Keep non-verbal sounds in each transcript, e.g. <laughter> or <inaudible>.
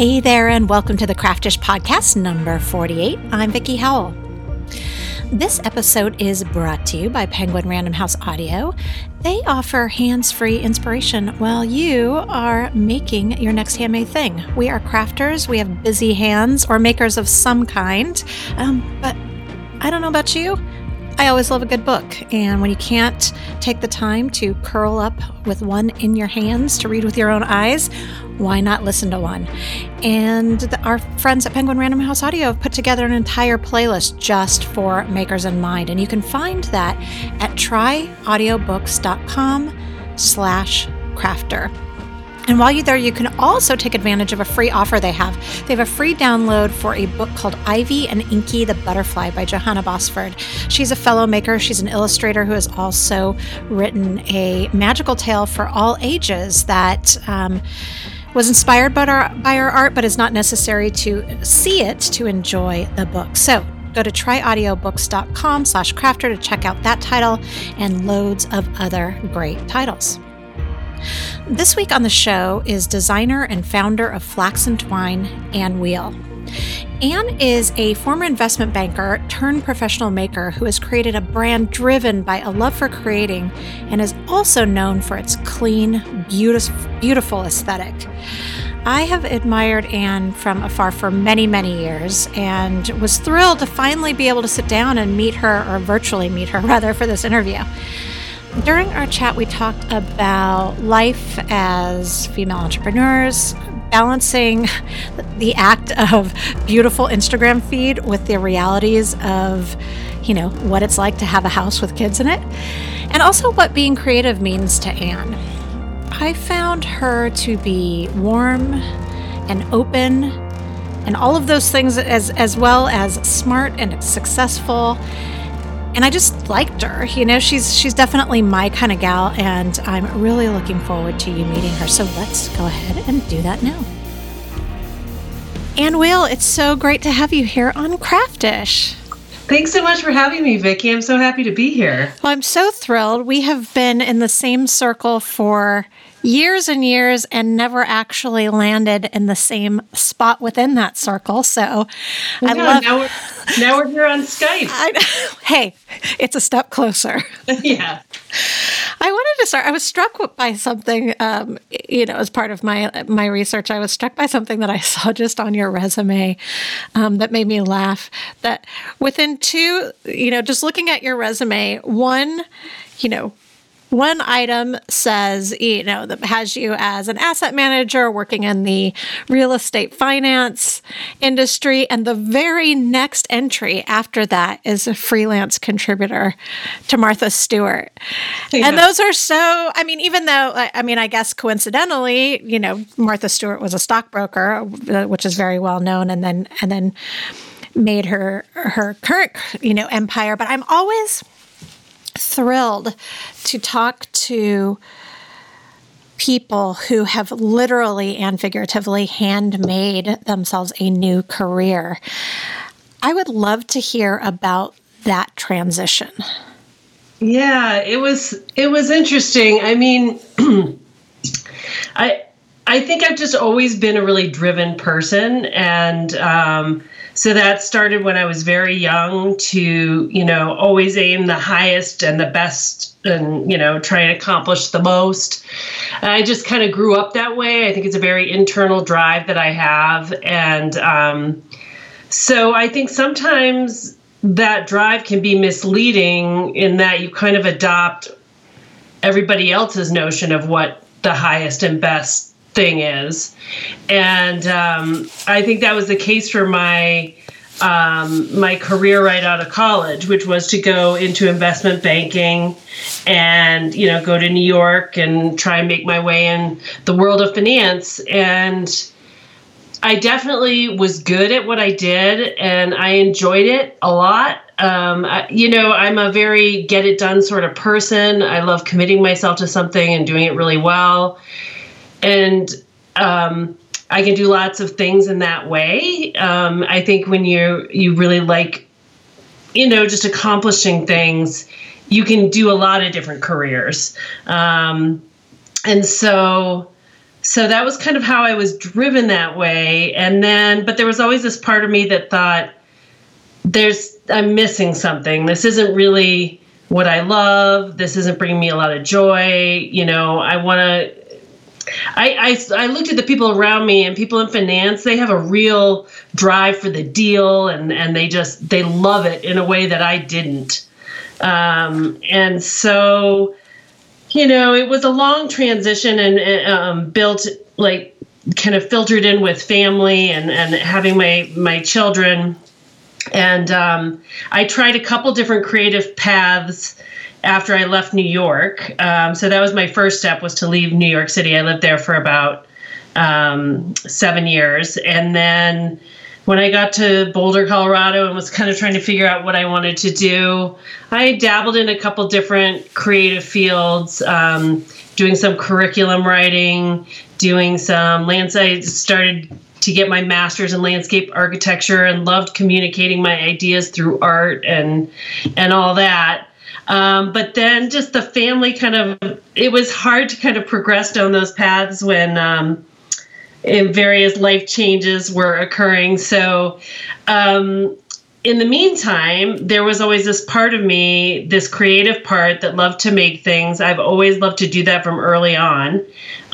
Hey there, and welcome to the Craftish Podcast number 48. I'm Vickie Howell. This episode is brought to you by Penguin Random House Audio. They offer hands free inspiration while you are making your next handmade thing. We are crafters, we have busy hands or makers of some kind, um, but I don't know about you. I always love a good book, and when you can't take the time to curl up with one in your hands to read with your own eyes, why not listen to one? And the, our friends at Penguin Random House Audio have put together an entire playlist just for makers in mind, and you can find that at tryaudiobooks.com slash crafter. And while you're there, you can also take advantage of a free offer they have. They have a free download for a book called Ivy and Inky the Butterfly by Johanna Basford. She's a fellow maker, she's an illustrator who has also written a magical tale for all ages that. Um, was inspired by our, by our art, but is not necessary to see it to enjoy the book. So go to tryaudiobooks.com slash crafter to check out that title and loads of other great titles. This week on the show is designer and founder of Flax and Twine, Anne Weil. Anne is a former investment banker turned professional maker who has created a brand driven by a love for creating and is also known for its clean, beautiful, beautiful aesthetic. I have admired Anne from afar for many, many years and was thrilled to finally be able to sit down and meet her, or virtually meet her <laughs> rather, for this interview. During our chat, we talked about life as female entrepreneurs, balancing <laughs> the act of beautiful Instagram feed with the realities of, you know, what it's like to have a house with kids in it, and also what being creative means to Anne. I found her to be warm and open and all of those things as as well as smart and successful and I just liked her. You know, she's she's definitely my kind of gal, and I'm really looking forward to you meeting her. So let's go ahead and do that now. Anne Weil, it's so great to have you here on Craftish. Thanks so much for having me, Vickie. I'm so happy to be here. Well, I'm so thrilled. We have been in the same circle for years and years and never actually landed in the same spot within that circle. So I love. Now we're, now we're here on Skype. I, <laughs> hey, it's a step closer. <laughs> yeah. I wanted to start. I was struck by something, um, you know, as part of my my research. I was struck by something that I <laughs> saw just on your resume um, that made me laugh. That within two, you know, just looking at your resume, one, you know, one item says, you know, that has you as an asset manager working in the real estate finance industry. And the very next entry after that is a freelance contributor to Martha Stewart. Yeah. And those are so, I mean, even though, I mean, I guess coincidentally, you know, Martha Stewart was a stockbroker, uh, which is very well known. And then, and then, made her her current you know empire but i'm always thrilled to talk to people who have literally and figuratively handmade themselves a new career. I would love to hear about that transition. Yeah, it was it was interesting. I mean, <clears throat> I I think I've just always been a really driven person, and um, so that started when I was very young to, you know, always aim the highest and the best and, you know, try and accomplish the most. I just kind of grew up that way. I think it's a very internal drive that I have. And um, so I think sometimes that drive can be misleading in that you kind of adopt everybody else's notion of what the highest and best thing is. And um, I think that was the case for my um, my career right out of college, which was to go into investment banking and you know go to New York and try and make my way in the world of finance. And I definitely was good at what I did, and I enjoyed it a lot. Um, I, you know, I'm a very get it done sort of person. I love committing myself to something and doing it really well and um, I can do lots of things in that way. Um, I think when you you really like, you know, just accomplishing things, you can do a lot of different careers. Um, and so so that was kind of how I was driven that way. And then, but there was always this part of me that thought, there's, I'm missing something. This isn't really what I love. This isn't bringing me a lot of joy. You know, I want to. I, I, I looked at the people around me and people in finance they have a real drive for the deal and, and they just they love it in a way that I didn't um, and so you know, it was a long transition and um, built like kind of filtered in with family and, and having my, my children. And um, I tried a couple different creative paths after I left New York. Um, so that was my first step was to leave New York City. I lived there for about um, seven years. And then when I got to Boulder, Colorado, and was kind of trying to figure out what I wanted to do, I dabbled in a couple different creative fields, um, doing some curriculum writing, doing some lands. I started to get my master's in landscape architecture and loved communicating my ideas through art and and all that. Um, but then just the family kind of it was hard to kind of progress down those paths when um, various life changes were occurring. So, um, in the meantime, there was always this part of me, this creative part that loved to make things. I've always loved to do that from early on,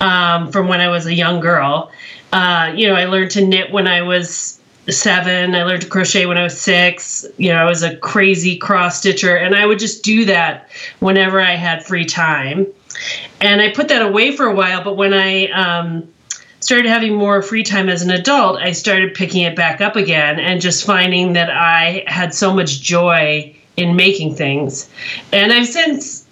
um, from when I was a young girl. Uh, you know, I learned to knit when I was seven. I learned to crochet when I was six. You know, I was a crazy cross stitcher, and I would just do that whenever I had free time. And I put that away for a while, but when I um, started having more free time as an adult, I started picking it back up again and just finding that I had so much joy in making things. And I've since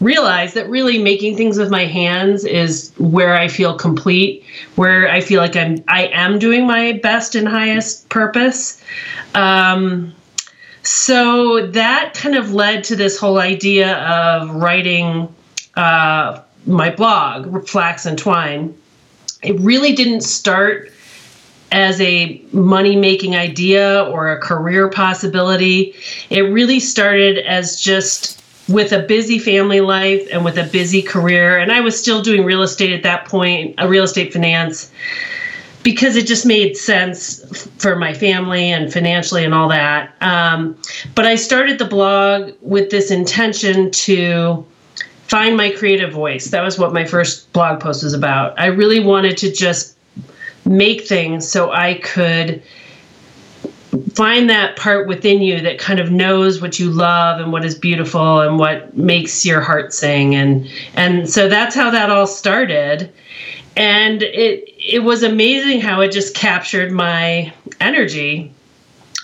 realized that really making things with my hands is where I feel complete, where I feel like I'm I am doing my best and highest purpose. Um, so that kind of led to this whole idea of writing uh, my blog, Flax and Twine it really didn't start as a money making idea or a career possibility. It really started as just with a busy family life and with a busy career. And I was still doing real estate at that point, a real estate finance, because it just made sense for my family and financially and all that. Um, but I started the blog with this intention to find my creative voice. That was what my first blog post was about. I really wanted to just make things so I could find that part within you that kind of knows what you love and what is beautiful and what makes your heart sing and and so that's how that all started and it it was amazing how it just captured my energy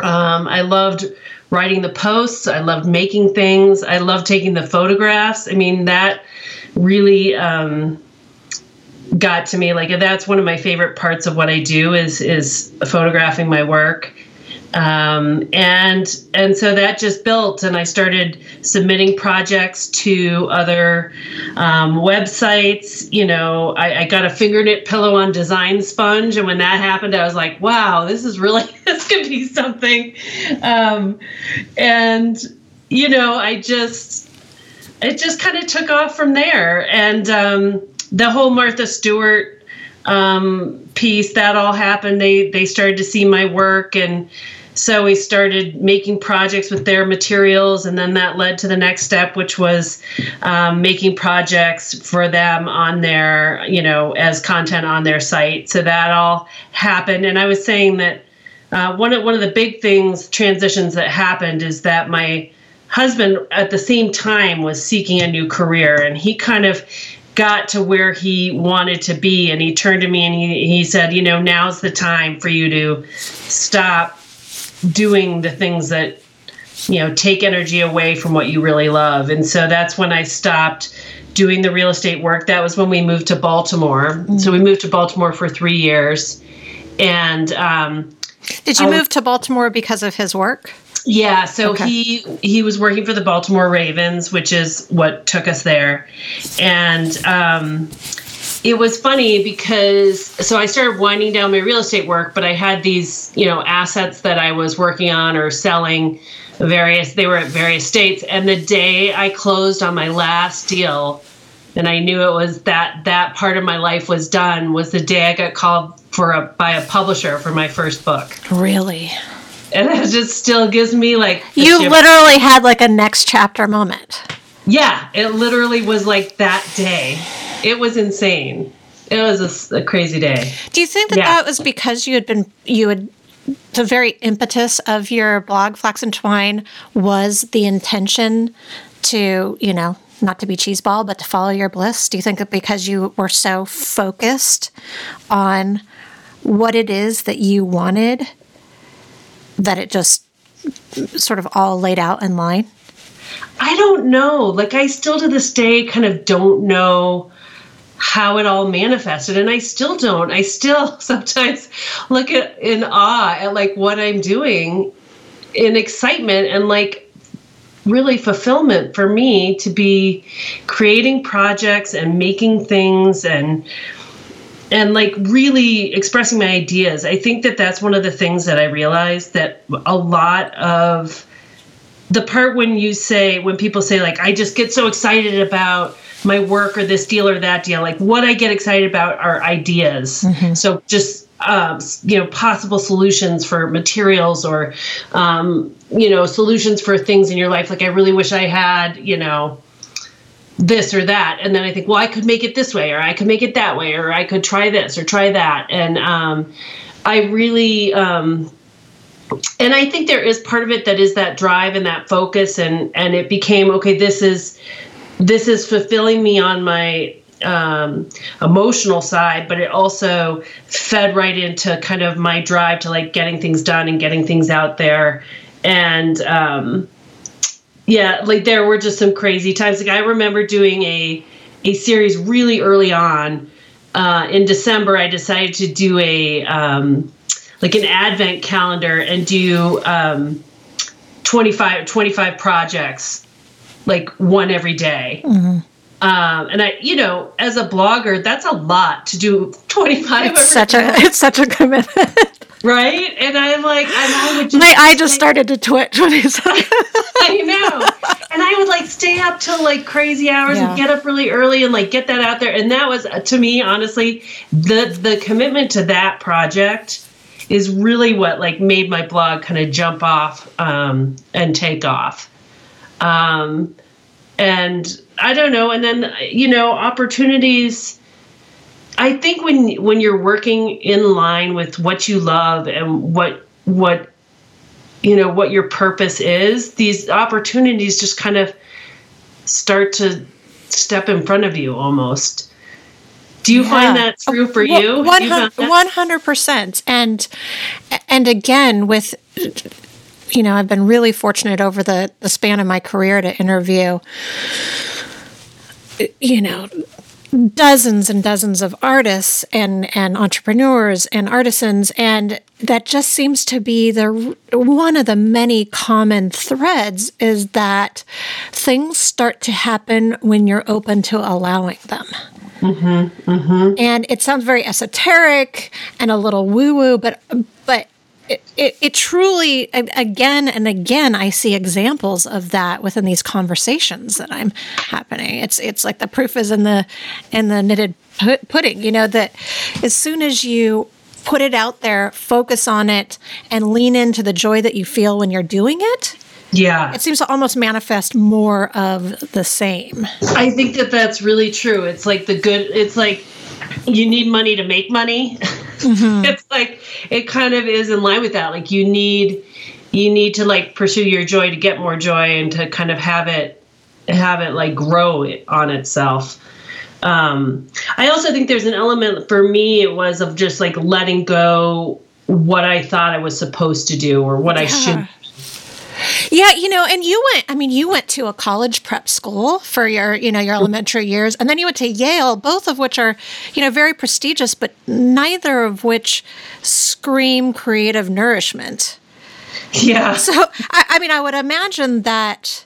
um, I loved writing the posts. I loved making things. I loved taking the photographs. I mean, that really um, got to me. Like that's one of my favorite parts of what I do is is photographing my work um, and and so that just built and i started submitting projects to other um, websites you know I, I, got a finger knit pillow on design sponge and when that happened i was like wow this is really <laughs> this could be something. Um, and you know i just it just kind of took off from there. And um, the whole martha stewart um, piece that all happened. They they started to see my work and so we started making projects with their materials, and then that led to the next step, which was um, making projects for them on their, you know, as content on their site. So that all happened. And I was saying that uh, one of one of the big things transitions that happened is that my husband at the same time was seeking a new career, and he kind of got to where he wanted to be and he turned to me and he, he said you know now's the time for you to stop doing the things that you know take energy away from what you really love. And so that's when i stopped doing the real estate work. That was when we moved to baltimore. Mm-hmm. so we moved to baltimore for three years. And um, did you move to baltimore because of his work? Yeah so okay. he he was working for the baltimore ravens which is what took us there. And um, it was funny because so I started winding down my real estate work, but I had these, you know, assets that I was working on or selling various they were at various states and the day I closed on my last deal and I knew it was that that part of my life was done was the day I got called for a by a publisher for my first book. Really? And it just still gives me like You literally had like a next chapter moment. Yeah, it literally was like that day. It was insane. It was a, a crazy day. Do you think that yeah. that was because you had been you had the very impetus of your blog Flax and Twine was the intention to, you know, not to be cheeseball, but to follow your bliss? Do you think that because you were so focused on what it is that you wanted, that it just sort of all laid out in line? I don't know. Like, I still to this day kind of don't know how it all manifested and i still don't i still <laughs> sometimes look at in awe at like what i'm doing in excitement and like really fulfillment for me to be creating projects and making things and and like really expressing my ideas. I think that that's one of the things that I realized that a lot of the part when you say when people say like I just get so excited about my work or this deal or that deal like what I get excited about are ideas. Mm-hmm. So just um, you know possible solutions for materials or um, you know solutions for things in your life like i really wish i had you know this or that and then i think well i could make it this way or i could make it that way or i could try this or try that and um, i really um, and i think there is part of it that is that drive and that focus and and it became okay this is this is fulfilling me on my um, emotional side, but it also fed right into kind of my drive to like getting things done and getting things out there. And um, yeah, like there were just some crazy times. Like I remember doing a a series really early on. Uh, in December, I decided to do a um, like an advent calendar and do um, 25, 25 projects, like one every day. Mm-hmm. Um, and I, you know, as a blogger, that's a lot to do 25. It's such a, it's such a commitment. <laughs> right? And I'm like, and I would just my eye just started to twitch <laughs> when he said. <laughs> I know, and I would like stay up till like crazy hours yeah. and get up really early and like get that out there. And that was to me, honestly, the the commitment to that project is really what like made my blog kind of jump off um, and take off. Um, and I don't know. And then you know, opportunities. I think when when you're working in line with what you love and what what you know what your purpose is, these opportunities just kind of start to step in front of you almost. Do you yeah. find that true for you? One hundred percent. And and again with you know, I've been really fortunate over the, the span of my career to interview you know, dozens and dozens of artists and and entrepreneurs and artisans and that just seems to be the one of the many common threads is that things start to happen when you're open to allowing them mm-hmm, mm-hmm. and it sounds very esoteric and a little woo woo but but it, it, truly again and again i see examples of that within these conversations that i'm happening. It's it's like the proof is in the in the knitted pudding you know that as soon as you put it out there focus on it and lean into the joy that you feel when you're doing it yeah it seems to almost manifest more of the same i think that that's really true it's like the good it's like you need money to make money. Mm-hmm. <laughs> it's like it kind of is in line with that. Like you need you need to like pursue your joy to get more joy and to kind of have it have it like grow on itself. Um, I also think there's an element for me it was of just like letting go what I thought I was supposed to do or what yeah. I should yeah, you know, and you went, I mean, you went to a college prep school for your, you know, your elementary years, and then you went to Yale, both of which are, you know, very prestigious, but neither of which scream creative nourishment. Yeah. So, I, I mean, I would imagine that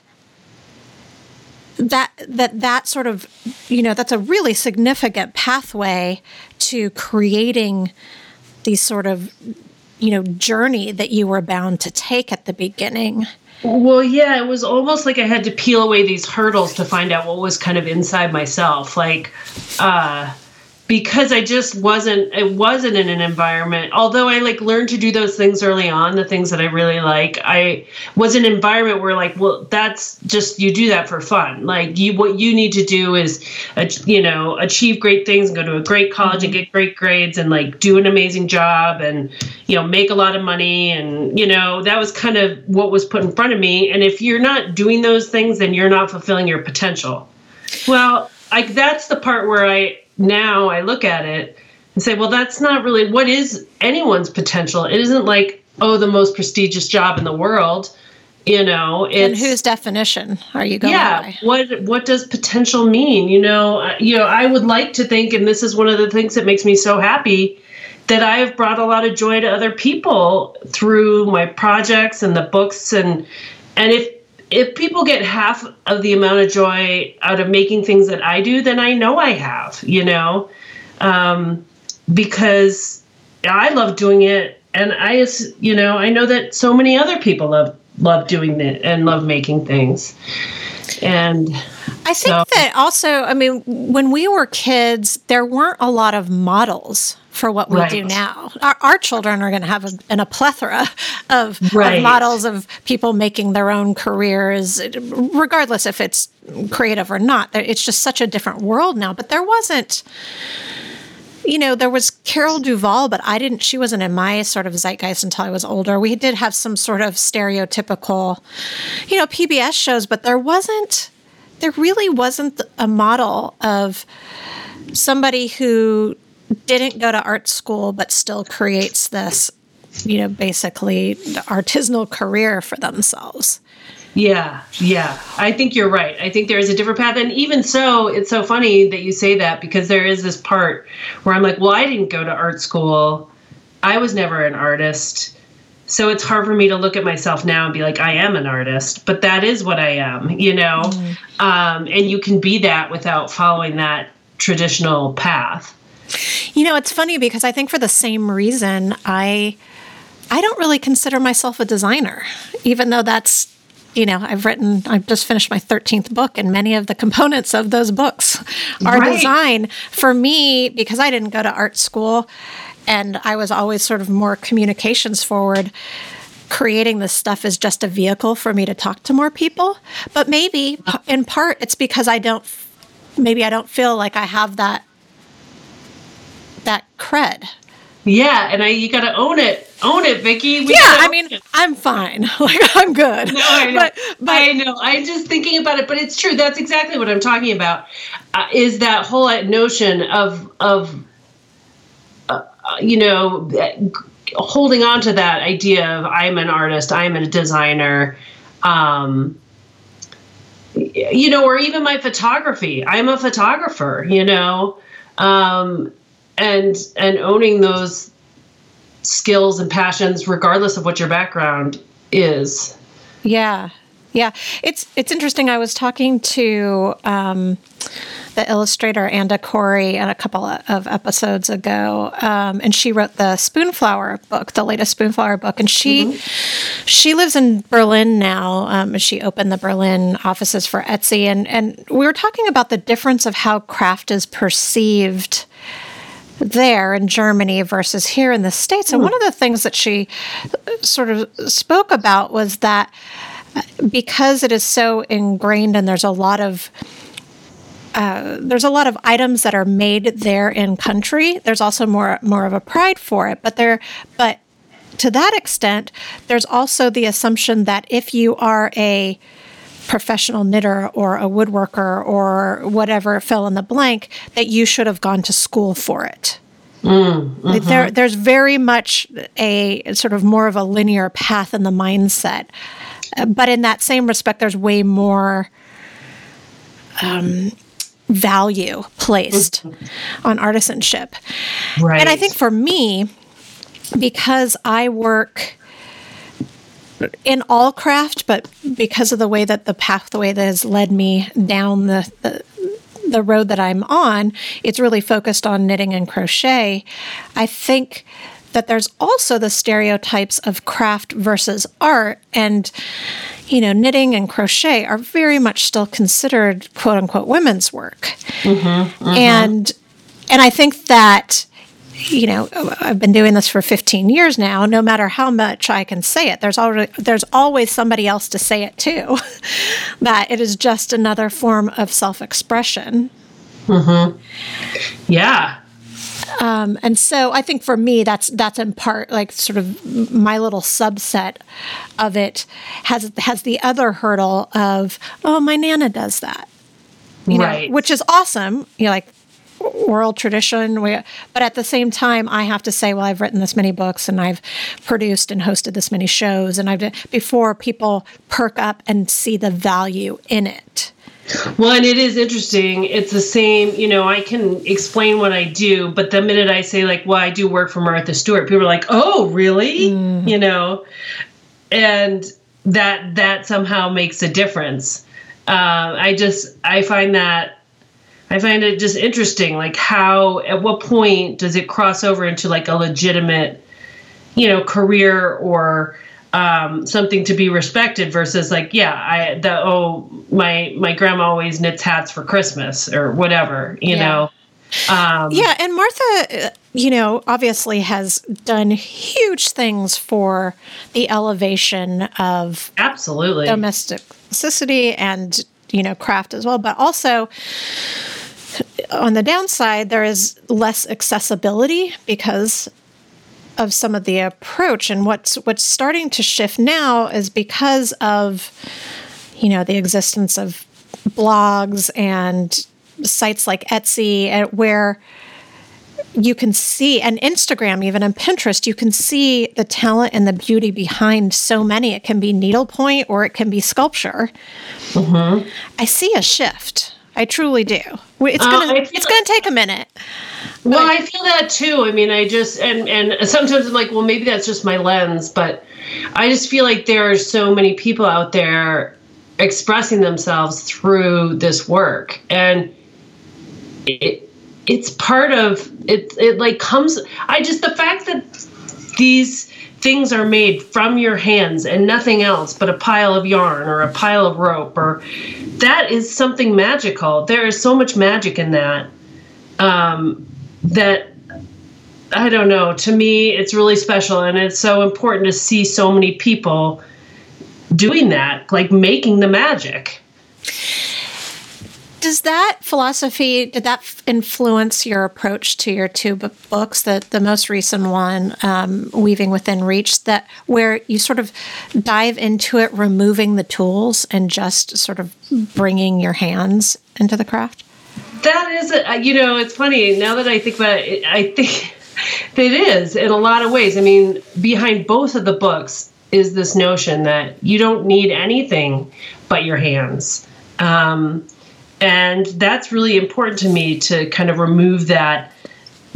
that that that sort of you know that's a really significant pathway to creating these sort of you know journey that you were bound to take at the beginning well, yeah, it was almost like I had to peel away these hurdles to find out what was kind of inside myself. Like, uh, because I just wasn't it wasn't in an environment although I like learned to do those things early on the things that I really like I was an environment where like well that's just you do that for fun. Like you what you need to do is you know achieve great things and go to a great college mm-hmm. and get great grades and like do an amazing job and you know make a lot of money and you know that was kind of what was put in front of me. And if you're not doing those things then you're not fulfilling your potential. Well like that's the part where I now I look at it and say, well, that's not really what is anyone's potential. It isn't like, oh, the most prestigious job in the world. You know, it's, and whose definition are you going yeah, by? what what does potential mean? You know, you know, I would like to think, and this is one of the things that makes me so happy, that I have brought a lot of joy to other people through my projects and the books and and if if people get half of the amount of joy out of making things that I do, then I know I have, you know, um, because I love doing it, and I, you know, I know that so many other people love love doing it and love making things, and I think so. that also, I mean, when we were kids, there weren't a lot of models for what we right. do now. Our, our, children are going to have a, an, a plethora of, right. of, models of people making their own careers, regardless if it's creative or not. It's just such a different world now. But there wasn't, you know, there was Carol Duvall, but I didn't, she wasn't in my sort of zeitgeist until I was older. We did have some sort of stereotypical, you know, PBS shows, but there wasn't, there really wasn't a model of somebody who didn't go to art school but still creates this you know basically artisanal career for themselves. Yeah yeah. I think you're right. I think there is a different path. And even so it's so funny that you say that because there is this part where i'm like well i didn't go to art school. I was never an artist. So it's hard for me to look at myself now and be like i am an artist but that is what i am you know? Mm. um, and you can be that without following that traditional path you know, it's funny because I think for the same reason, I I don't really consider myself a designer, even though that's you know, I've written, I've just finished my 13th book, and many of the components of those books are right. design. For me, because I didn't go to art school and I was always sort of more communications forward, creating this stuff is just a vehicle for me to talk to more people. But maybe uh. in part, it's because I don't, maybe I don't feel like I have that that cred. Yeah, and I you got to own it. Own it, Vickie. We yeah, I mean, it. I'm fine. <laughs> like I'm good. No, I know. But, but, I know. I'm just thinking about it, but it's true. That's exactly what I'm talking about. Uh, is that whole notion of of uh, you know holding on to that idea of I'm an artist, I'm a designer. Um, you know, or even my photography. I'm a photographer, you know. Um, and and owning those skills and passions regardless of what your background is yeah yeah it's it's interesting i was talking to um, the illustrator Anda Corrie a couple of episodes ago, um, and she wrote the Spoonflower book, the latest Spoonflower book, and she mm-hmm. she lives in Berlin now. Um, she opened the Berlin offices for Etsy, and and we were talking about the difference of how craft is perceived there in Germany versus here in the States. And hmm. one of the things that she sort of spoke about was that because it is so ingrained and there's a lot of uh, there's a lot of items that are made there in country. There's also more more of a pride for it, but there, but to that extent, there's also the assumption that if you are a professional knitter or a woodworker or whatever fill in the blank that you should have gone to school for it. Mm, mm-hmm. there, there's very much a sort of more of a linear path in the mindset. Uh, but in that same respect, there's way more um, value placed mm-hmm. on artisanship. Right. And I think for me, because I work in all craft, but because of the way that the pathway that has led me down the, the the road that I'm on, it's really focused on knitting and crochet. I think that there's also the stereotypes of craft versus art and you know knitting and crochet are very much still considered quote unquote women's work mm-hmm, mm-hmm. and and i think that you know i've been doing this for 15 years now no matter how much i can say it there's already there's always somebody else to say it too <laughs> that it is just another form of self-expression mm-hmm. yeah um, and so I think for me, that's that's in part like sort of my little subset of it has has the other hurdle of oh my nana does that, you right. know, which is awesome. You're like oral tradition. We, but at the same time, I have to say, well, I've written this many books and I've produced and hosted this many shows, and I've before people perk up and see the value in it. Well, and it is interesting. It's the same, you know, I can explain what I do, but the minute I say, like, well, I do work for Martha Stewart, people are like, oh, really? Mm. You know, and that that somehow makes a difference. Uh, I just I find that I find it just interesting, like how at what point does it cross over into like a legitimate, you know, career or um, something to be respected versus like yeah I the oh my my grandma always knits hats for Christmas or whatever you yeah. know. Um, yeah, and Martha, uh, you know, obviously has done huge things for the elevation of absolutely domesticity and you know craft as well, but also on the downside, there is less accessibility because of some of the approach. And what's what's starting to shift now is because of you know the existence of blogs and sites like Etsy where you can see and Instagram even and Pinterest you can see the talent and the beauty behind so many. It can be needlepoint or it can be sculpture. Mm-hmm. I see a shift I truly do it's gonna uh, it's gonna take a minute well, I feel that too. I mean, I just and and sometimes I'm like, well, maybe that's just my lens, but I just feel like there are so many people out there expressing themselves through this work, and it it's part of it. It like comes. I just the fact that these things are made from your hands and nothing else but a pile of yarn or a pile of rope or that is something magical there is so much magic in that um, that I don't know. To me, it's really special, and it's so important to see so many people doing that, like making the magic. Does that philosophy did that influence your approach to your two books? The the most recent one, um, Weaving Within Reach, that where you sort of dive into it, removing the tools and just sort of bringing your hands into the craft? That is a, you know it's funny now that i think about it i think <laughs> it is in a lot of ways. I mean behind both of the books is this notion that you don't need anything but your hands. Um, and that's really important to me to kind of remove that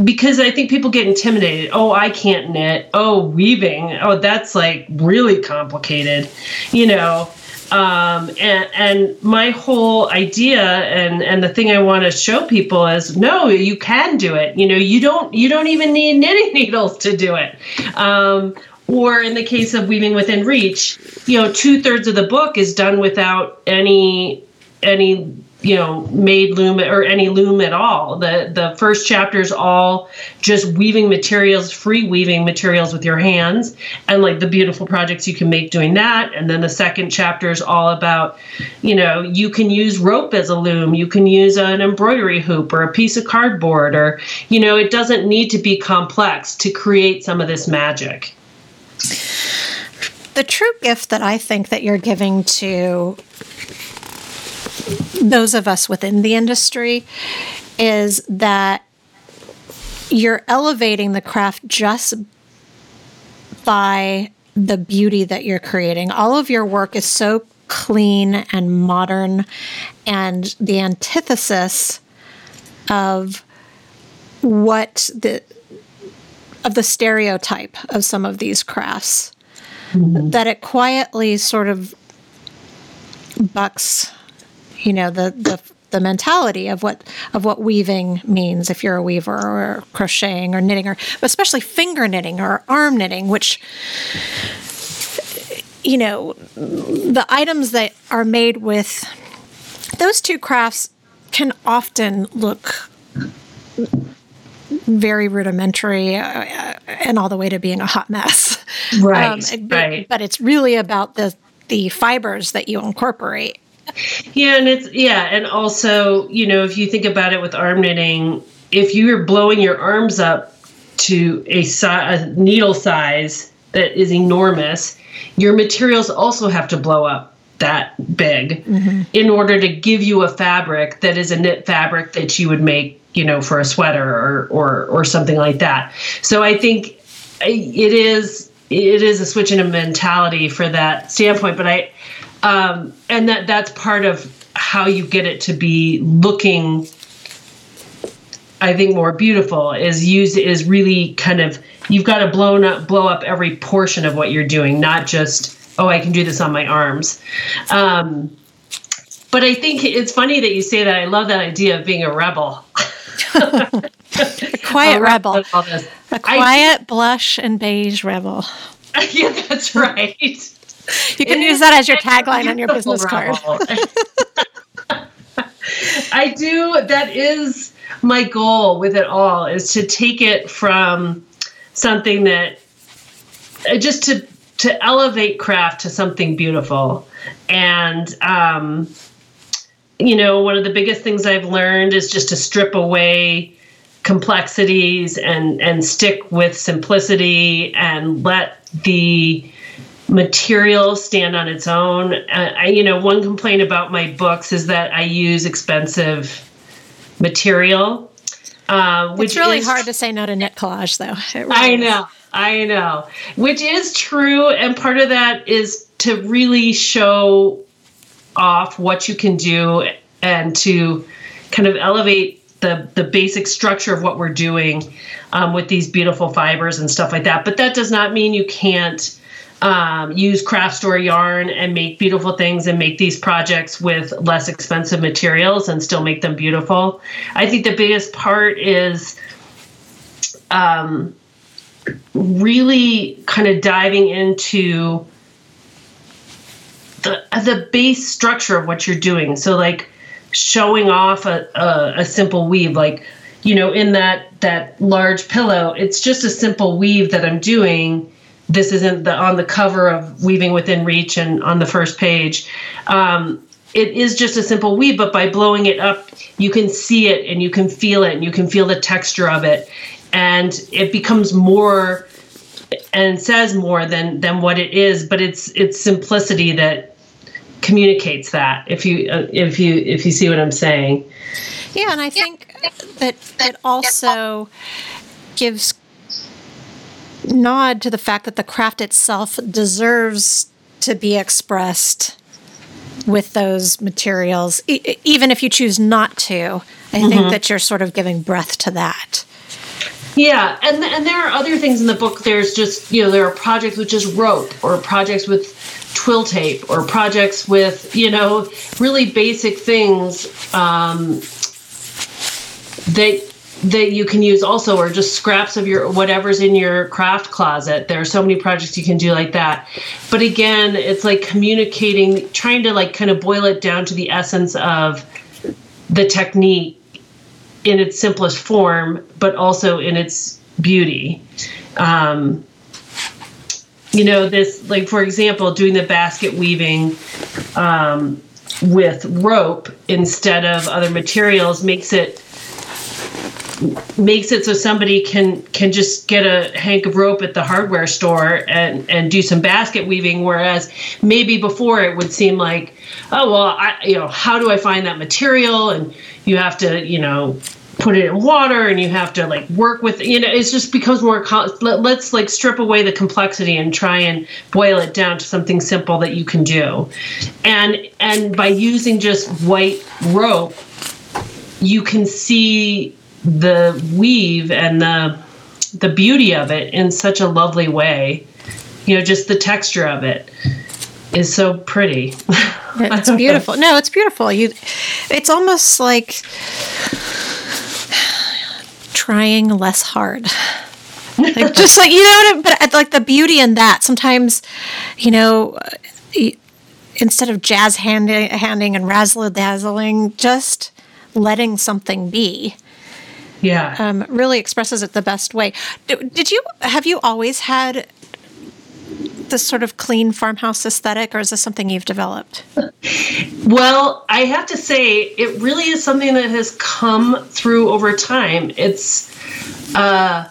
because I think people get intimidated. Oh, I can't knit. Oh, weaving. Oh, that's like really complicated, you know. Um, and, and my whole idea and, and the thing I want to show people is no, you can do it. You know, you don't you don't even need knitting <laughs> needles to do it. Um, or in the case of weaving within reach, you know, two thirds of the book is done without any any you know made loom or any loom at all. The the first chapter is all just weaving materials free weaving materials with your hands and like the beautiful projects you can make doing that. And then the second chapter is all about you know you can use rope as a loom. You can use an embroidery hoop or a piece of cardboard or you know it doesn't need to be complex to create some of this magic. The true gift that i think that you're giving to those of us within the industry is that you're elevating the craft just by the beauty that you're creating. All of your work is so clean and modern and the antithesis of what the of the stereotype of some of these crafts mm-hmm. that it quietly sort of bucks you know the the the mentality of what of what weaving means if you're a weaver or crocheting or knitting or especially finger knitting or arm knitting which you know the items that are made with those two crafts can often look very rudimentary uh, and all the way to being a hot mess. Right um, but, right. but it's really about the the fibers that you incorporate yeah, and it's yeah, and also, you know, if you think about it with arm knitting, if you're blowing your arms up to a, si- a needle size that is enormous, your materials also have to blow up that big mm-hmm. in order to give you a fabric that is a knit fabric that you would make, you know, for a sweater or or or something like that. So I think it is it is a switch in a mentality for that standpoint, but I um, and that that's part of how you get it to be looking I think more beautiful is use is really kind of you've got to blow up blow up every portion of what you're doing, not just oh I can do this on my arms. Um, but I think it's funny that you say that. I love that idea of being a rebel. <laughs> a quiet <laughs> rebel. A quiet I, blush and beige rebel. <laughs> yeah, that's right. You can use that as your tagline on your business card. <laughs> I do. That is my goal with it all is to take it from something that uh, just to to elevate craft to something beautiful and um, you know one of the biggest things i've learned is just to strip away complexities and and stick with simplicity and let the material stand on its own. Uh, I, you know, one complaint about my books is that I use expensive material. Uh, which it's really is, hard to say no to knit collage, though. Really I know, is. I know, which is true, and part of that is to really show off what you can do and to kind of elevate the the basic structure of what we're doing um, with these beautiful fibers and stuff like that. But that does not mean you can't um, use craft store yarn and make beautiful things and make these projects with less expensive materials and still make them beautiful. I think the biggest part is um, really kind of diving into the the base structure of what you're doing. So like showing off a, a, a simple weave, like you know, in that that large pillow, it's just a simple weave that I'm doing this isn't the on the cover of Weaving Within Reach and on the first page. Um, it is just a simple weave, but by blowing it up, you can see it and you can feel it and you can feel the texture of it, and it becomes more and says more than than what it is. But it's it's simplicity that communicates that. If you uh, if you if you see what I'm saying. Yeah, and I think that it also gives nod to the fact that the craft itself deserves to be expressed with those materials, e- even if you choose not to. I mm-hmm. think that you're sort of giving breath to that. Yeah, and and there are other things in the book. There's just you know there are projects with just rope, or projects with twill tape, or projects with you know really basic things um, that that you can use also or just scraps of your whatever's in your craft closet. There are so many projects you can do like that. But again it's like communicating trying to like kind of boil it down to the essence of the technique in its simplest form but also in its beauty. Um, you know this like for example doing the basket weaving um, with rope instead of other materials makes it makes it so somebody can can just get a hank of rope at the hardware store and and do some basket weaving whereas maybe before it would seem like oh well I you know how do I find that material? And you have to you know put it in water and you have to like work with you know it's just becomes more let, let's like strip away the complexity and try and boil it down to something simple that you can do. And and by using just white rope you can see the weave and the the beauty of it in such a lovely way. You know, just the texture of it. is so pretty. <laughs> it's beautiful. No, it's beautiful. You, it's almost like trying less hard. Like just like you know, but uh, like the beauty in that. Sometimes, you know, uh, instead of jazz handing, uh, handing and razzle dazzling, just letting something be. Yeah, um, really expresses it the best way. Did you have you always had this sort of clean farmhouse aesthetic, or is this something you've developed? <laughs> Well, I have to say, it really is something that has come through over time. It's, uh,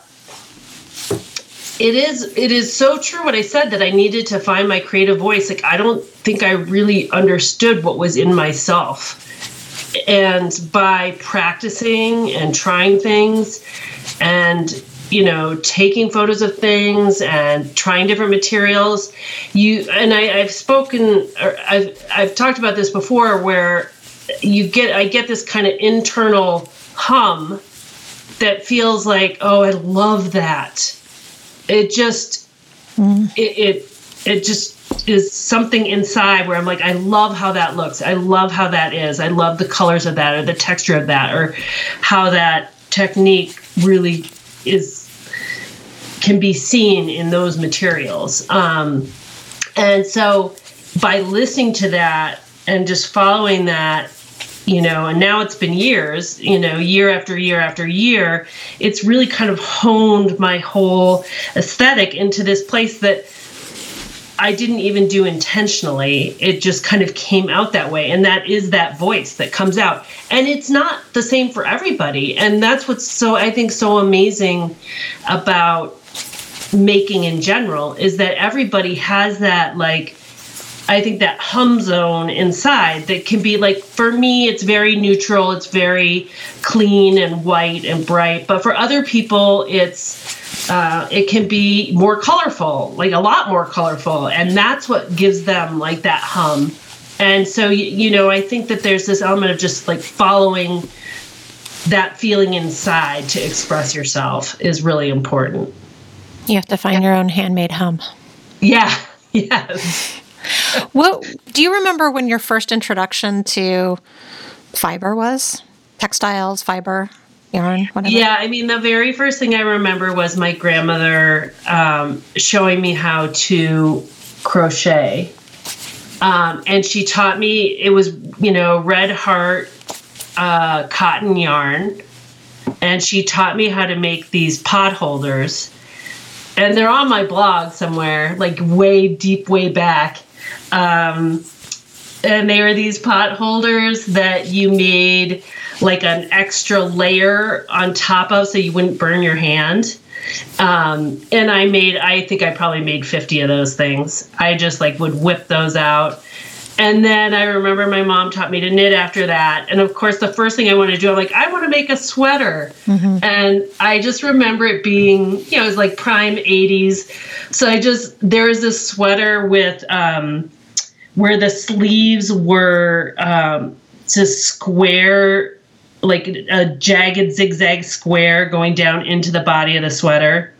it is it is so true what I said that I needed to find my creative voice. Like I don't think I really understood what was in myself. And by practicing and trying things and you know taking photos of things and trying different materials you and I, have spoken I've, I've talked about this before where you get i get this kind of internal hum that feels like oh i love that it just mm. it, it it just is something inside where I'm like, I love how that looks. I love how that is. I love the colors of that or the texture of that or how that technique really is can be seen in those materials. Um, and so by listening to that and just following that, you know, and now it's been years, you know, year after year after year, it's really kind of honed my whole aesthetic into this place that I didn't even do intentionally. It just kind of came out that way. And that is that voice that comes out. And it's not the same for everybody. And that's what's so, I think, so amazing about making in general is that everybody has that like I think that hum zone inside that can be like for me it's very neutral, it's very clean and white and bright, but for other people it's uh, it can be more colorful, like a lot more colorful, and that's what gives them like that hum. And so you know, I think that there's this element of just like following that feeling inside to express yourself is really important. You have to find yeah. your own handmade hum. Yeah. <laughs> Yes. Well, do you remember when your first introduction to fiber was? Textiles, fiber, Yeah, I mean, the very first thing I remember was my grandmother um, showing me how to crochet. Um, and she taught me, it was, you know, red heart uh, cotton yarn. And she taught me how to make these pot holders and they're on my blog somewhere, like way deep, way back. Um, and they were these pot holders that you made like an extra layer on top of so you wouldn't burn your hand. Um, and I made, I think I probably made 50 of those things. I just like would whip those out and then I remember my mom taught me to knit after that. And of course, the first thing I wanted to do, I'm like, I want to make a sweater. Mm-hmm. And I just remember it being, you know, it was like prime 80s. So I just, there was this sweater with, um, where the sleeves were um, just square, like a jagged zigzag square going down into the body of the sweater.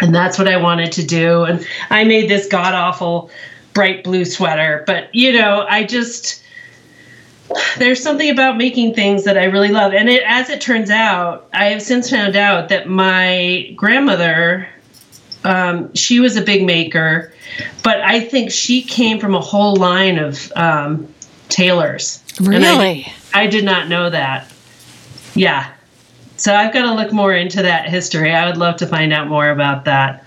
And that's what I wanted to do. And I made this god awful bright blue sweater. But, you know, I just, there's something about making things that I really love. And it, as it turns out, I have since found out that my grandmother, um, she was a big maker, but I think she came from a whole line of um, tailors. Really? I, I did not know that. Yeah. So I've got to look more into that history. I would love to find out more about that.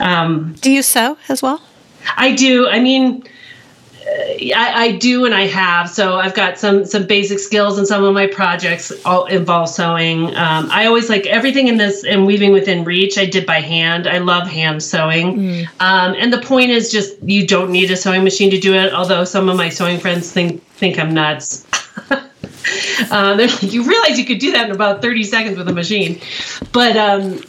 Um, Do you sew as well? I do. I mean, I, I, do and I have. So I've got some some basic skills and some of my projects all involve sewing. Um, I always like everything in this and weaving within reach. I did by hand. I love hand sewing. Mm. Um, and the point is just you don't need a sewing machine to do it. Although some of my sewing friends think think I'm nuts. <laughs> uh, like, you realize you could do that in about 30 seconds with a machine, but um,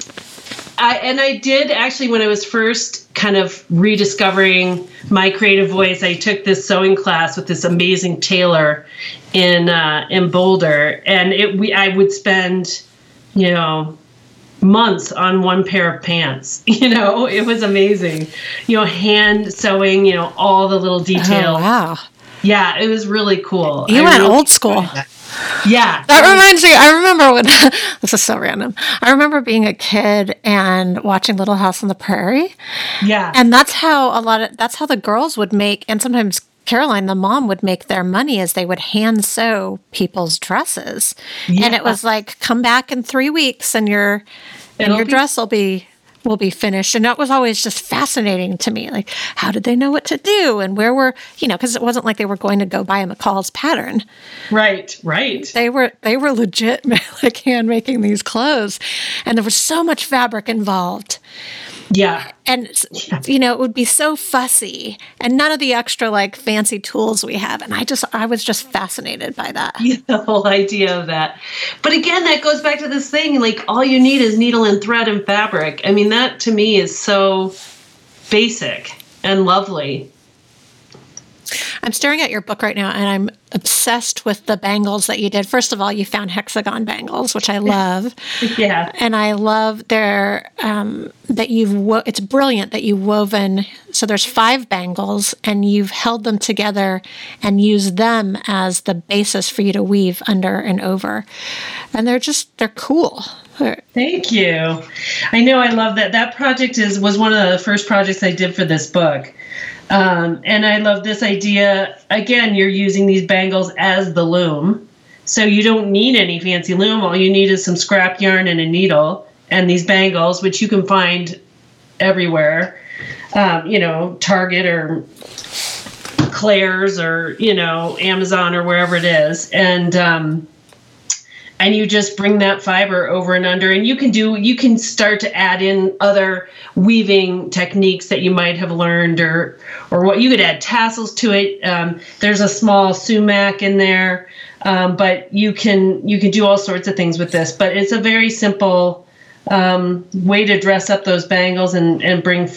I, and I did actually when I was first kind of rediscovering my creative voice. I took this sewing class with this amazing tailor in uh, in Boulder, and it we I would spend, you know, months on one pair of pants. <laughs> You know, it was amazing. You know, hand sewing, you know, all the little details. Oh, wow. Yeah, it was really cool. You I went really old school. Yeah. That reminds me. I remember when <laughs> this is so random. I remember being a kid and watching Little House on the Prairie, Yeah. and that's how a lot of that's how the girls would make, and sometimes Caroline, the mom, would make their money as they would hand sew people's dresses, Yeah. and it was like, come back in three weeks, and your and It'll your be- dress will be will be finished. And that was always just fascinating to me like how did they know what to do? And where were you know because it wasn't like they were going to go buy a mccall's pattern. Right, right. they were they were legit <laughs> like hand making these clothes. And there was so much fabric involved Yeah. and you know it would be so fussy and none of the extra like fancy tools we have and i just i was just fascinated by that <laughs> the whole idea of that. But again, that goes back to this thing like all you need is needle and thread and fabric. I mean, that to me is so basic and lovely. i'm staring at your book right now and i'm obsessed with the bangles that you did first of all you found hexagon bangles which i love <laughs> Yeah. and I love their um, that you've wo- it's brilliant that you've woven so there's five bangles and you've held them together and used them as the basis for you to weave under and over and they're just they're cool Thank you. I know I love that. That project is was one of the first projects I did for this book. Um, and I love this idea. Again, you're using these bangles as the loom. So you don't need any fancy loom. All you need is some scrap yarn and a needle and these bangles, which you can find everywhere. Um, you know, Target or Claire's or, you know, Amazon or wherever it is. And um, and you just bring that fiber over and under and you can do you can start to add in other weaving techniques that you might have learned or or what you could add tassels to it. Um, there's a small soumak in there um, but you can you can do all sorts of things with this but it's a very simple um, way to dress up those bangles and and bring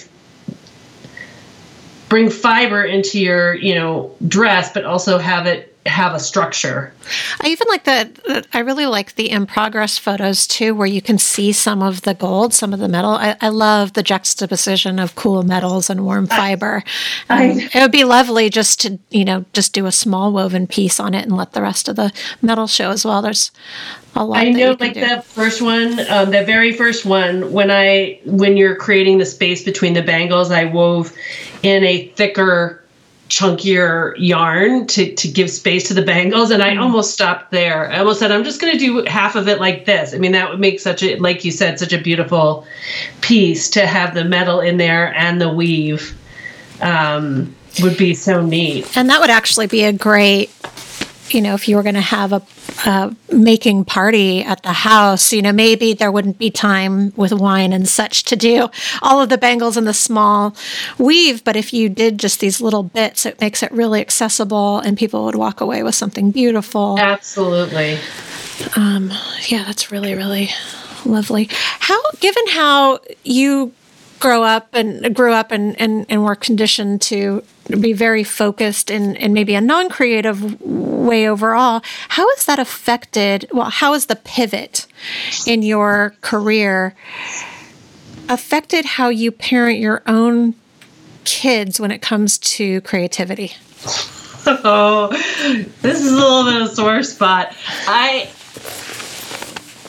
bring fiber into your you know dress but also have it have a structure I even like the, I really like the in progress photos too, where you can see some of the gold, some of the metal. I, I love the juxtaposition of cool metals and warm fiber. I- Um, it would be lovely just to, you know, just do a small woven piece on it and let the rest of the metal show as well. There's a lot. I that know, like do. that first one, um, that very first one. When I, when you're creating the space between the bangles, I wove in a thicker, chunkier yarn to to give space to the bangles, and I Mm-hmm. almost stopped there. I almost said, I'm just going to do half of it like this. I mean, that would make such a, like you said, such a beautiful piece to have the metal in there and the weave. Um, would be so neat. And that would actually be a great, you know, if you were going to have a, a making party at the house, you know, maybe there wouldn't be time with wine and such to do all of the bangles and the small weave. But if you did just these little bits, it makes it really accessible and people would walk away with something beautiful. Absolutely. Um, yeah, that's really, really lovely. How, given how you grow up and grew up and, and, and were conditioned to be very focused in, in maybe a non creative way overall, how has that affected? Well, how has the pivot in your career affected how you parent your own kids when it comes to creativity? Oh, <laughs> this is a little bit of a sore spot. I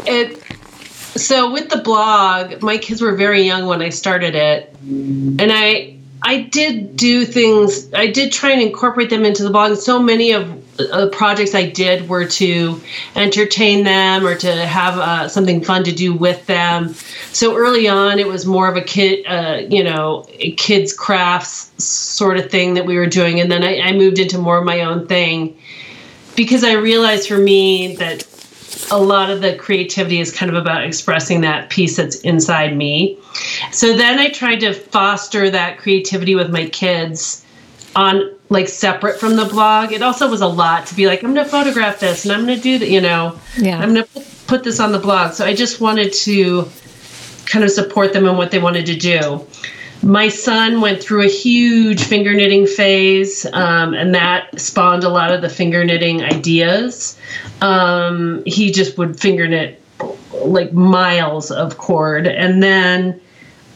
it so with the blog, my kids were very young when I started it, and I I did do things. I did try and incorporate them into the blog. So many of the projects I did were to entertain them or to have uh, something fun to do with them. So early on, it was more of a kid, uh, you know, kids crafts sort of thing that we were doing, and then I, I moved into more of my own thing because I realized for me that a lot of the creativity is kind of about expressing that piece that's inside me. So then I tried to foster that creativity with my kids on like separate from the blog. It also was a lot to be like, I'm going to photograph this and I'm going to do that, you know, Yeah. I'm going to put this on the blog. So I just wanted to kind of support them in what they wanted to do. My son went through a huge finger knitting phase, um, and that spawned a lot of the finger knitting ideas. Um, he just would finger knit like miles of cord. And then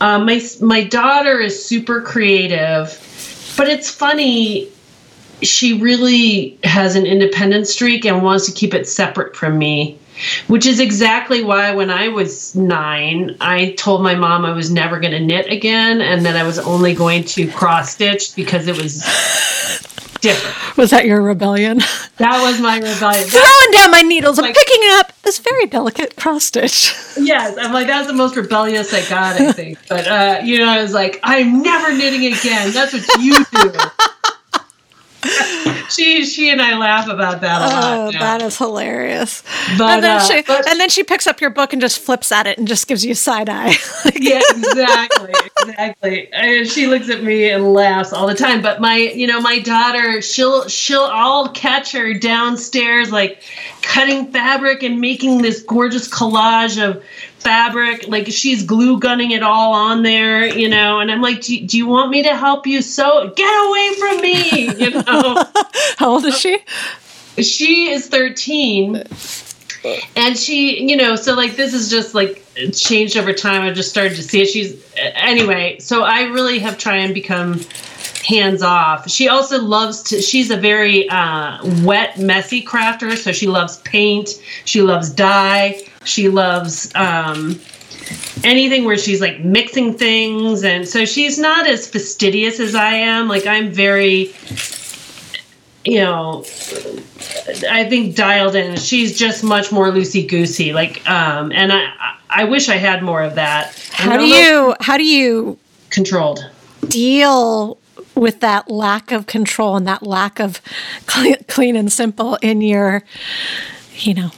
uh, my my daughter is super creative, but it's funny. She really has an independent streak and wants to keep it separate from me which is exactly why when I was nine, I told my mom I was never going to knit again and that I was only going to cross stitch because it was different. Was that your rebellion? That was my rebellion. <laughs> Throwing down my needles, I'm picking up this very delicate cross stitch. Yes, I'm like, that's the most rebellious I got, I think. But, uh, you know, I was like, I'm never knitting again. That's what you do she she and I laugh about that a lot. Oh, that is hilarious. But and then, uh, she, but, and then she picks up your book and just flips at it and just gives you a side eye. <laughs> yeah, exactly, exactly. And she looks at me and laughs all the time. But my, you know, my daughter, she'll she'll I'll catch her downstairs like cutting fabric and making this gorgeous collage of fabric like she's glue gunning it all on there you know and i'm like do, do you want me to help you sew? Get away from me <laughs> you know? <laughs> How old is she? She is 13 and she you know so like this is just like changed over time. I just started to see it. She's anyway so i really have tried and become hands off. She also loves to she's a very uh, wet messy crafter so she loves paint she loves dye she loves um, anything where she's like mixing things and so she's not as fastidious as i am like i'm very you know i think dialed in she's just much more loosey goosey like um and i i wish i had more of that. How do you how do you controlled. deal with that lack of control and that lack of clean, and simple in your you know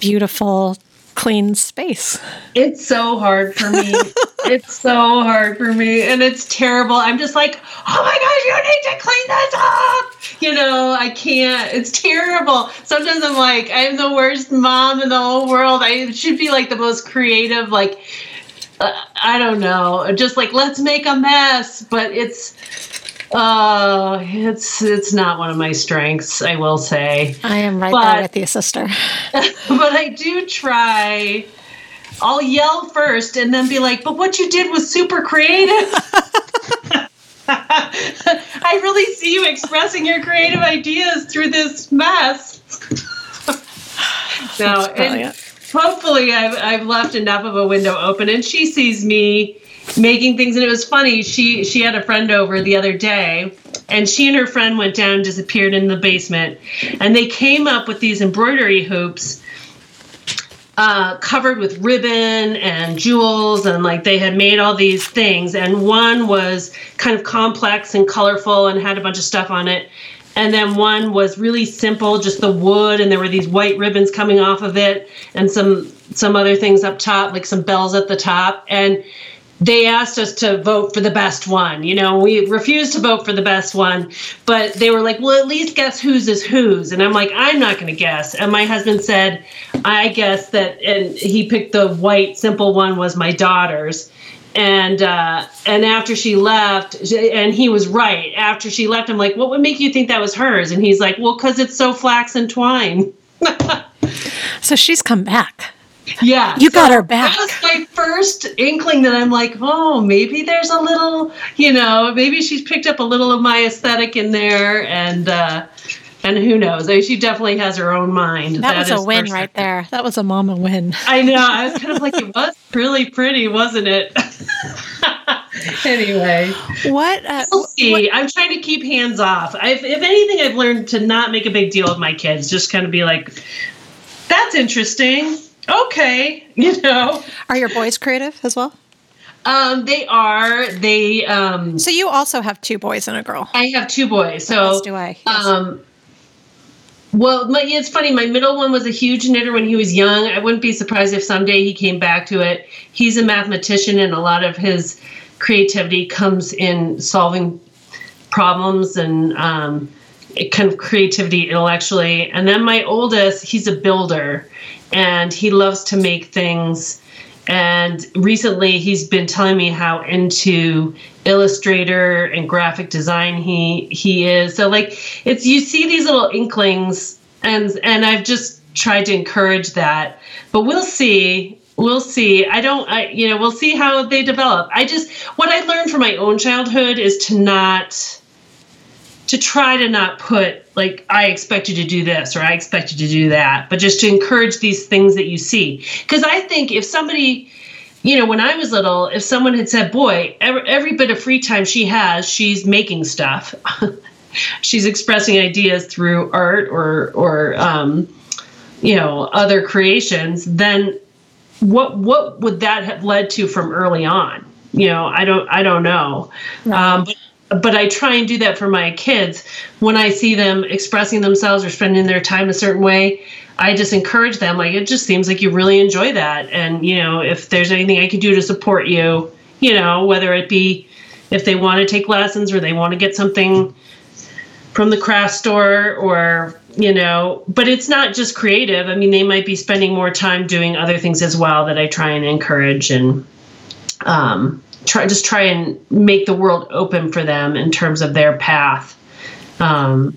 beautiful clean space. It's so hard for me. <laughs> it's so hard for me. And it's terrible. I'm just like, oh my gosh, you need to clean this up. You know, I can't. It's terrible. Sometimes I'm like, I'm the worst mom in the whole world. I should be like the most creative, like, uh, I don't know, just like, let's make a mess. But it's, uh, it's it's not one of my strengths, I will say. I am right but, there with you, sister. <laughs> <laughs> but I do try. I'll yell first and then be like, "But what you did was super creative." <laughs> I really see you expressing your creative ideas through this mess. no, and hopefully I've, I've left enough of a window open, and she sees me making things. And it was funny she she had a friend over the other day and she and her friend went down disappeared in the basement. And they came up with these embroidery hoops uh, covered with ribbon and jewels and like they had made all these things. And one was kind of complex and colorful and had a bunch of stuff on it and then one was really simple just the wood and there were these white ribbons coming off of it and some some other things up top like some bells at the top and they asked us to vote for the best one. You know, we refused to vote for the best one, but they were like, well, at least guess whose is whose. And I'm like, I'm not going to guess. And my husband said, I guess that, and he picked the white, simple one was my daughter's. And uh, and after she left, and he was right. After she left, I'm like, what would make you think that was hers? And he's like, well, because it's so flax and twine. <laughs> so she's come back. Yeah. You so got her back. That was my first inkling that I'm like, oh, maybe there's a little, you know, maybe she's picked up a little of my aesthetic in there and uh and who knows? I mean, she definitely has her own mind. That, that was a win right there. That was a mama win. I know. I was kind of like, it was really pretty, wasn't it? <laughs> anyway, what? Uh, we'll see. What? I'm trying to keep hands off. I've, if anything, I've learned to not make a big deal with my kids. Just kind of be like, "That's interesting okay, <laughs> you know. Are your boys creative as well? Um, they are. They. Um, so you also have two boys and a girl. I have two boys. So do I. Yes. Um, well, my, it's funny. My middle one was a huge knitter when he was young. I wouldn't be surprised if someday he came back to it. He's a mathematician, and a lot of his creativity comes in solving problems and um, kind of creativity intellectually. And then my oldest, he's a builder, and he loves to make things. And recently, he's been telling me how into Illustrator and graphic design he he is. So like, it's you see these little inklings, and and I've just tried to encourage that. But we'll see. We'll see. I don't, I, you know, we'll see how they develop. I just, what I learned from my own childhood is to not, to try to not put like I expect you to do this or I expect you to do that, but just to encourage these things that you see. Because I think if somebody, you know, when I was little, if someone had said, "Boy, every, every bit of free time she has, she's making stuff," <laughs> she's expressing ideas through art or or um, you know other creations, then what what would that have led to from early on? You know, I don't I don't know. Um, but but I try and do that for my kids when I see them expressing themselves or spending their time a certain way. I just encourage them like it just seems like you really enjoy that and you know if there's anything I can do to support you, you know, whether it be if they want to take lessons or they want to get something from the craft store or you know but it's not just creative i mean they might be spending more time doing other things as well that i try and encourage and um, try just try and make the world open for them in terms of their path. Um,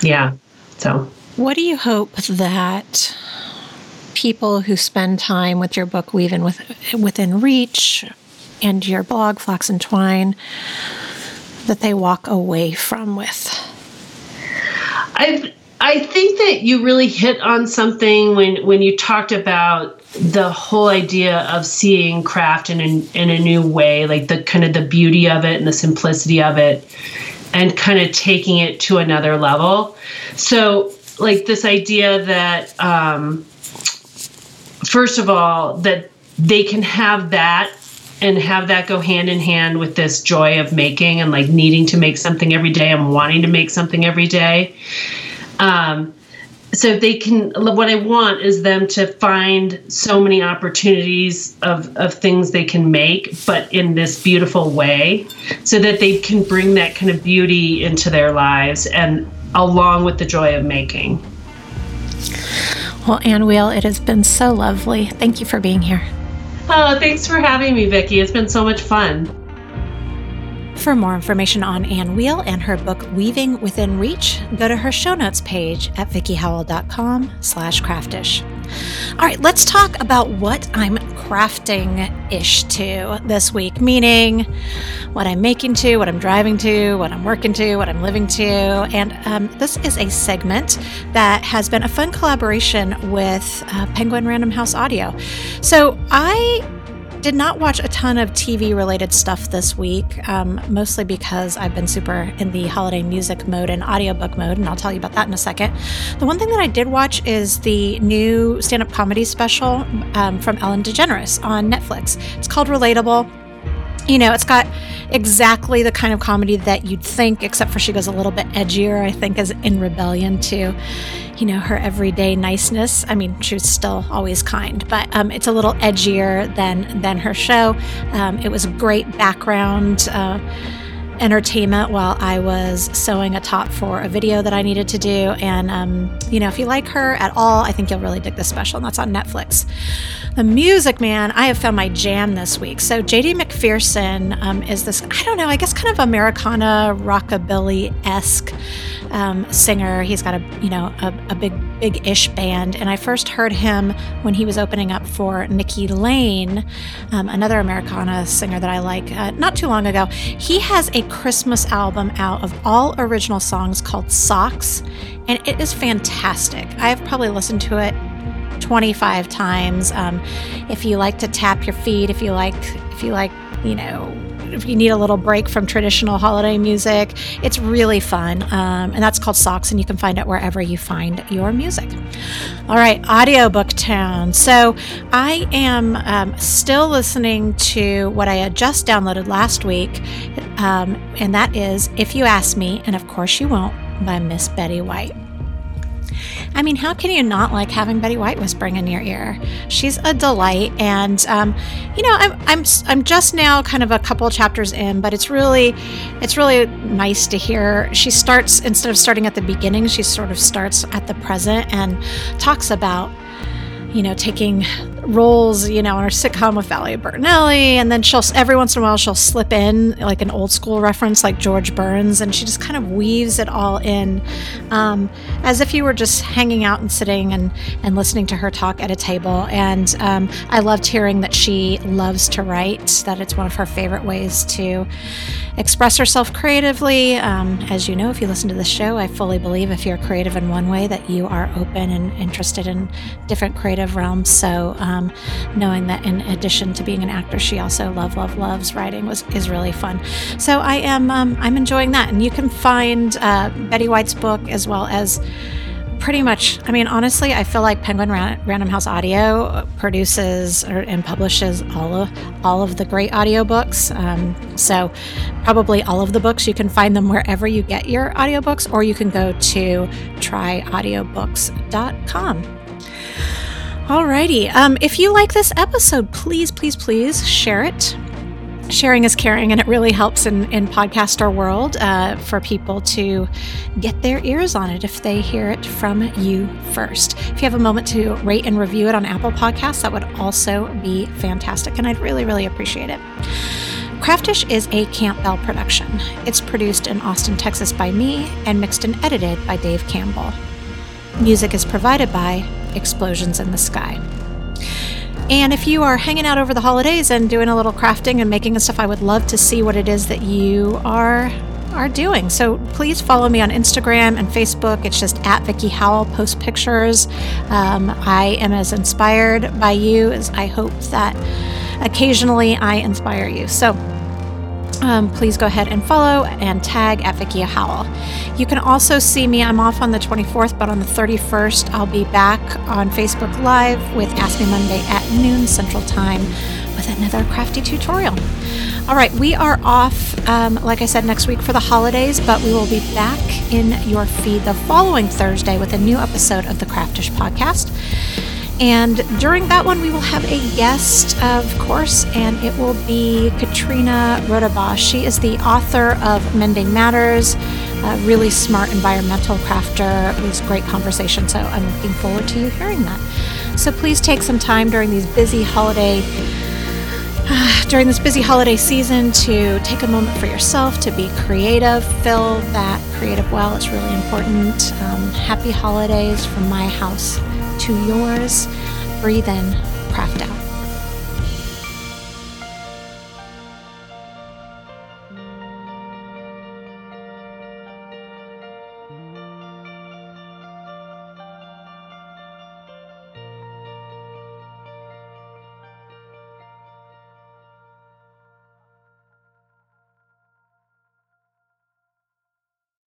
yeah. So, what do you hope that people who spend time with your book Weaving with, within reach and your blog Flax and Twine that they walk away from with? I I think that you really hit on something when when you talked about the whole idea of seeing craft in a, in a new way, like the kind of the beauty of it and the simplicity of it, and kind of taking it to another level. So, like this idea that, um, first of all, that they can have that and have that go hand in hand with this joy of making and like needing to make something every day and wanting to make something every day. Um, so they can what i want is them to find so many opportunities of, of things they can make but in this beautiful way so that they can bring that kind of beauty into their lives and along with the joy of making. Well Anne Weil it has been so lovely. Thank you for being here. Oh thanks for having me Vickie. It's been so much fun for more information on Anne Weil and her book Weaving Within Reach, go to her show notes page at vickiehowell.com slash craftish. All right, let's talk about what I'm crafting-ish to this week, meaning what I'm making to, what I'm driving to, what I'm working to, what I'm living to. And um, this is a segment that has been a fun collaboration with uh, Penguin Random House Audio. So I did not watch a ton of TV related stuff this week, um, mostly because I've been super in the holiday music mode and audiobook mode, and I'll tell you about that in a second. The one thing that I did watch is the new stand up comedy special um, from Ellen DeGeneres on Netflix. It's called Relatable you know, it's got exactly the kind of comedy that you'd think, except for she goes a little bit edgier, I think, as in rebellion to, you know, her everyday niceness. I mean, she's still always kind, but um, it's a little edgier than than her show. Um, it was a great background. Uh, entertainment while I was sewing a top for a video that I needed to do. And, um, you know, if you like her at all, I think you'll really dig this special, and that's on Netflix. The music, man, I have found my jam this week. So, JD McPherson um, is this, I don't know, I guess kind of Americana rockabilly esque um, singer. He's got a, you know, a, a big, big ish band. And I first heard him when he was opening up for Nikki Lane, um, another Americana singer that I like, uh, not too long ago. He has a Christmas album out of all original songs called Socks, and it is fantastic. I've probably listened to it 25 times. Um, if you like to tap your feet, if you like, if you like, you know, if you need a little break from traditional holiday music, it's really fun. Um, and that's called Socks, and you can find it wherever you find your music. All right, audiobook town. So I am um, still listening to what I had just downloaded last week, um, and that is If You Ask Me, and of course you won't, by Miss Betty White. I mean, how can you not like having Betty White whispering in your ear? She's a delight, and um, you know, I'm I'm I'm just now kind of a couple chapters in, but it's really it's really nice to hear. She starts instead of starting at the beginning, she sort of starts at the present and talks about you know taking roles, you know, in her sitcom with Valerie Bertinelli, and then she'll every once in a while she'll slip in like an old school reference like George Burns, and she just kind of weaves it all in, um, as if you were just hanging out and sitting and and listening to her talk at a table. And um, I loved hearing that she loves to write; that it's one of her favorite ways to express herself creatively. Um, as you know, if you listen to the show, I fully believe if you're creative in one way, that you are open and interested in different creative realms. So, um, knowing that in addition to being an actor, she also love, love, loves writing was is really fun. So I am um, I'm enjoying that, and you can find uh, Betty White's book as well as pretty much, I mean, honestly, I feel like Penguin Random House Audio produces or, and publishes all of all of the great audiobooks. Um, so, probably all of the books you can find them wherever you get your audiobooks, or you can go to tryaudiobooks.com. Alrighty, um, if you like this episode, please, please, please share it sharing is caring, and it really helps in, in podcaster world uh, for people to get their ears on it if they hear it from you first. If you have a moment to rate and review it on Apple Podcasts, that would also be fantastic, and I'd really, really appreciate it. Craftish is a Campbell production. It's produced in Austin, Texas by me and mixed and edited by Dave Campbell. Music is provided by Explosions in the Sky. And if you are hanging out over the holidays and doing a little crafting and making and stuff, I would love to see what it is that you are are doing. So please follow me on Instagram and Facebook. It's just at Vickie Howell. Post pictures. Um, I am as inspired by you as I hope that occasionally I inspire you. So um, please go ahead and follow and tag at Vickie Howell. You can also see me. I'm off on the 24th, but on the 31st, I'll be back on Facebook Live with Ask Me Monday at noon Central Time with another crafty tutorial. All right, we are off, um, like I said, next week for the holidays, but we will be back in your feed the following Thursday with a new episode of the Craftish Podcast. And during that one, we will have a guest, of course, and it will be Katrina Rodabaugh. She is the author of Mending Matters, a really smart environmental crafter. It was a great conversation, so I'm looking forward to you hearing that. So please take some time during these busy holiday <sighs> during this busy holiday season to take a moment for yourself to be creative, fill that creative well. It's really important. Um, happy holidays from my house to yours. Breathe in, craft out.